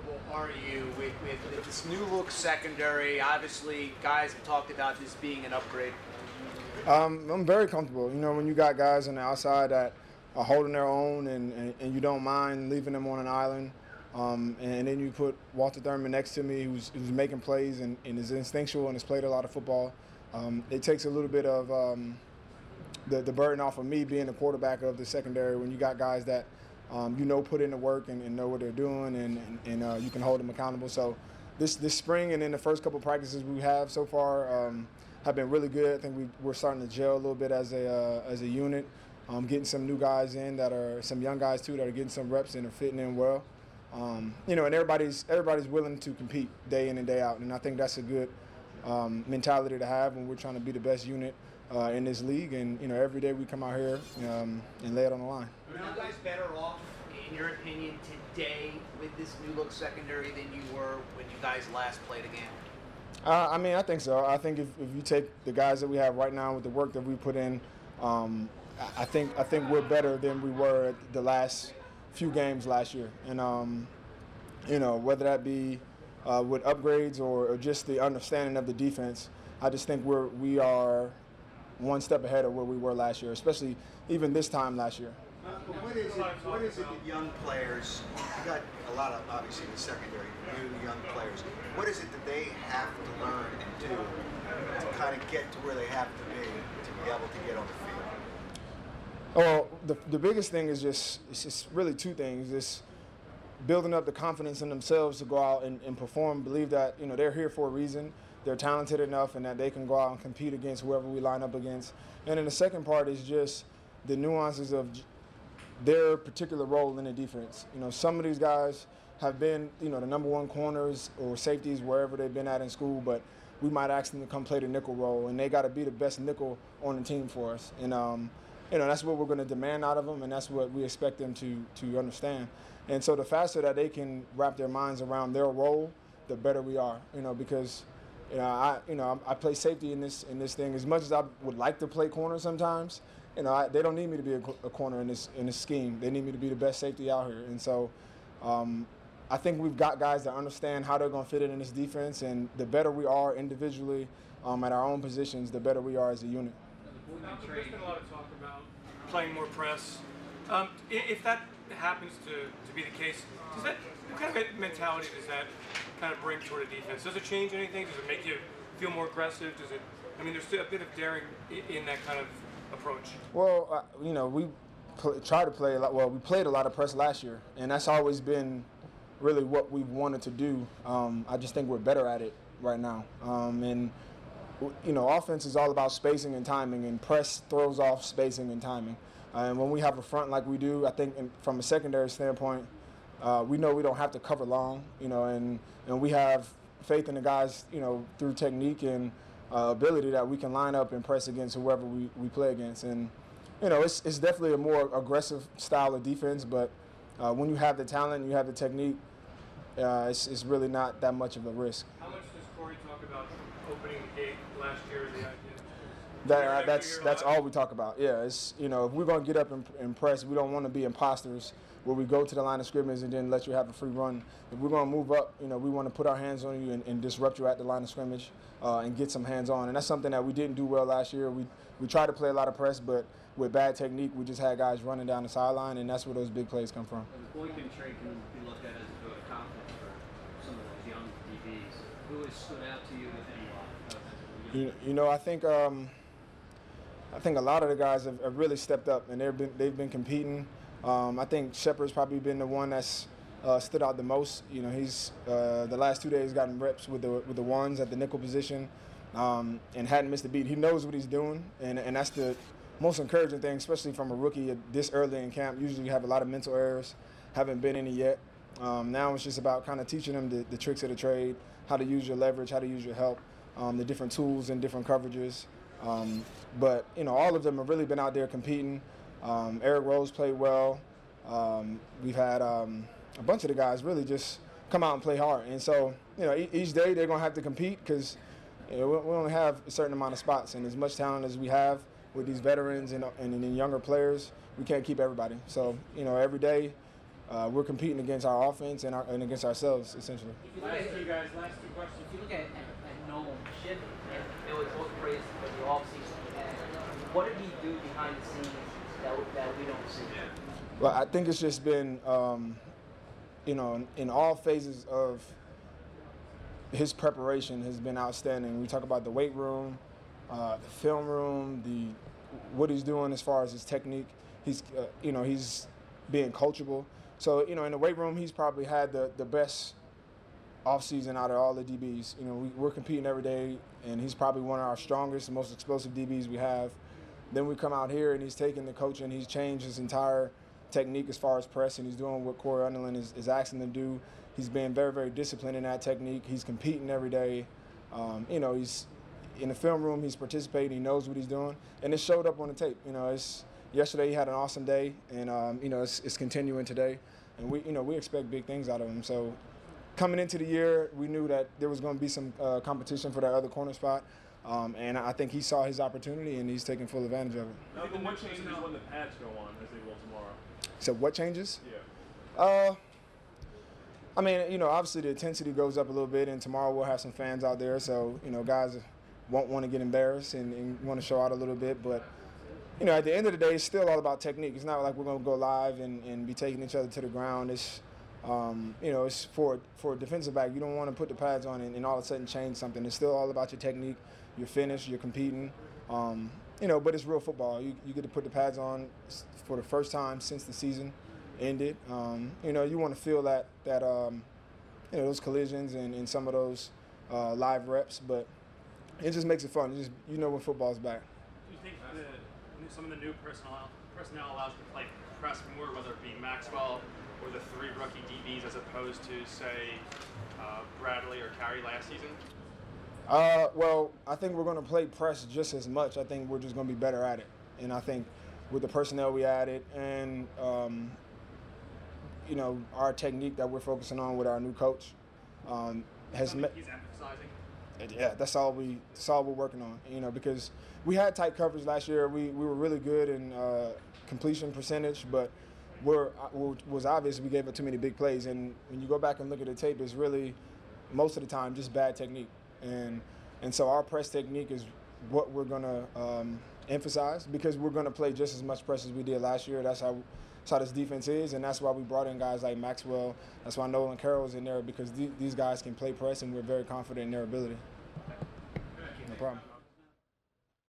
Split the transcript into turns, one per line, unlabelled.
comfortable are you with, with, this new look secondary? Obviously, guys have talked about this being an upgrade.
Um, I'm very comfortable. You know, when you got guys on the outside that are holding their own and, and, and you don't mind leaving them on an island. Um, and then you put Walter Thurmond next to me, who's, who's making plays and, and, is instinctual and has played a lot of football. Um, it takes a little bit of um, the, the burden off of me being the quarterback of the secondary when you got guys that um, you know put in the work and, and know what they're doing and, and, and uh, you can hold them accountable. So this this spring and in the first couple practices we have so far um, have been really good. I think we, we're starting to gel a little bit as a uh, as a unit. Um, getting some new guys in that are some young guys too that are getting some reps and are fitting in well. Um, you know, and everybody's everybody's willing to compete day in and day out, and I think that's a good um, mentality to have when we're trying to be the best unit uh, in this league. And you know, every day we come out here um, and lay it on the line.
Are you guys better off, in your opinion, today with this new look secondary than you were when you guys last played a game?
Uh, I mean, I think so. I think if, if you take the guys that we have right now with the work that we put in, um, I think I think we're better than we were the last few games last year, and um, you know whether that be uh, with upgrades or, or, just the understanding of the defense, I just think we're we are one step ahead of where we were last year, especially even this time last year.
What is it? What is it that young players? You got a lot of obviously the secondary, new young players. What is it that they have to learn and do to kind of get to where they have to be to be able to get on the field?
Well, the, the biggest thing is just it's just really two things. It's building up the confidence in themselves to go out and, and perform. Believe that you know they're here for a reason. They're talented enough, and that they can go out and compete against whoever we line up against. And then the second part is just the nuances of their particular role in the defense. You know, some of these guys have been, you know, the number one corners or safeties wherever they've been at in school, but we might ask them to come play the nickel role, and they got to be the best nickel on the team for us. And um, you know, that's what we're going to demand out of them, and that's what we expect them to to understand. And so, the faster that they can wrap their minds around their role, the better we are. You know, because you know, I you know I play safety in this in this thing as much as I would like to play corner sometimes. You know, I, they don't need me to be a, a, corner in this in this scheme. They need me to be the best safety out here, and so. Um, I think we've got guys that understand how they're going to fit in in this defense, and the better we are individually um, at our own positions, the better we are as a unit.
There's been a lot of talk about playing more press. Um, if that happens to, to be the case, does that what kind of mentality does that kind of bring toward a defense? Does it change anything? Does it make you feel more aggressive? Does it? I mean, there's still a bit of daring in that kind of approach.
Well, uh, you know, we pl- try to play a lot. Well, we played a lot of press last year, and that's always been really what we've wanted to do. Um, I just think we're better at it right now, um, and you know, offense is all about spacing and timing, and press throws off spacing and timing. And when we have a front like we do, I think in, from a secondary standpoint, uh, we know we don't have to cover long, you know, and, and we have faith in the guys, you know, through technique and uh, ability that we can line up and press against whoever we, we play against. And, you know, it's, it's definitely a more aggressive style of defense, but uh, when you have the talent, you have the technique, uh, it's, it's really not that much of a risk.
How much does Corey talk about opening the gate last year? The idea?
That, uh, that's that's all we talk about. Yeah, it's you know if we're gonna get up and, and press, we don't want to be imposters where we go to the line of scrimmage and then let you have a free run. If we're gonna move up, you know we want to put our hands on you and, and disrupt you at the line of scrimmage uh, and get some hands on. And that's something that we didn't do well last year. We we tried to play a lot of press, but with bad technique, we just had guys running down the sideline, and that's where those big plays come from.
The Boykin trade can be looked at as a confidence for some of those young DBs. Who has stood out to you, if
anyone? You, you know, I think. Um, I think a lot of the guys have, have really stepped up and they've been they've been competing. Um, I think Shepherd's probably been the one that's uh, stood out the most. You know, he's uh, the last two days gotten reps with the with the ones at the nickel position um, and hadn't missed a beat. He knows what he's doing, and and that's the most encouraging thing, especially from a rookie this early in camp. Usually, you have a lot of mental errors. Haven't been any yet. Um, now it's just about kind of teaching them the, the, tricks of the trade, how to use your leverage, how to use your help, um, the different tools and different coverages. Um, but you know, all of them have really been out there competing. Um, Eric Rowe played well. Um, we've had um, a bunch of the guys really just come out and play hard. And so, you know, each day they're going to have to compete because you know, we only have a certain amount of spots, and as much talent as we have with these veterans and, and, and younger players, we can't keep everybody. So, you know, every day uh, we're competing against our offense and, our, and against ourselves essentially.
Last two guys, last two questions.
if you look at, at, at Nolan it was both praised the what did he do behind the scenes that, that we don't see?
Well, I think it's just been, um, you know, in, in all phases of his preparation has been outstanding. We talk about the weight room, uh, the film room, the what he's doing as far as his technique. He's, uh, you know, he's being coachable. So, you know, in the weight room, he's probably had the, the best offseason out of all the DBs. You know, we, we're competing every day, and he's probably one of our strongest, most explosive DBs we have. Then we come out here, and he's taking the coach, And he's changed his entire technique as far as pressing. He's doing what Corey Undlin is, is asking him to do. He's being very, very disciplined in that technique. He's competing every day. Um, you know, he's in the film room. He's participating. He knows what he's doing, and it showed up on the tape. You know, it's yesterday he had an awesome day, and um, you know, it's, it's continuing today. And we, you know, we expect big things out of him. So coming into the year, we knew that there was going to be some uh, competition for that other corner spot. Um, and I think he saw his opportunity and he's taking full advantage of it.
Now, the what changes when the pads go on, as they will tomorrow?
So what changes?
Yeah.
Uh, I mean, you know, obviously the intensity goes up a little bit, and tomorrow we'll have some fans out there, so you know, guys won't want to get embarrassed and, and want to show out a little bit. But you know, at the end of the day, it's still all about technique. It's not like we're going to go live and, and be taking each other to the ground. It's um, you know, it's for for a defensive back. You don't want to put the pads on and, and all of a sudden change something. It's still all about your technique, your finish, you're competing. Um, you know, but it's real football. You, you get to put the pads on for the first time since the season ended. Um, you know, you want to feel that that um, you know those collisions and, and some of those uh, live reps, but it just makes it fun. It just you know when football's back.
Do you think some of the new personnel personnel allows you to play press more, whether it be Maxwell or the three rookie DBs, as opposed to say uh, Bradley or Cary last season?
Uh, well, I think we're going to play press just as much. I think we're just going to be better at it, and I think with the personnel we added and um, you know our technique that we're focusing on with our new coach um, has met.
he's emphasizing.
Yeah, that's all we that's all we're working on. You know, because we had tight coverage last year. We we were really good in uh, completion percentage, but we're uh, was obvious we gave up too many big plays. And when you go back and look at the tape, it's really most of the time just bad technique. And and so our press technique is what we're gonna um, emphasize because we're gonna play just as much press as we did last year. That's how. That's how this defense is, and that's why we brought in guys like Maxwell. That's why Nolan Carroll's in there because th- these guys can play press, and we're very confident in their ability. No problem.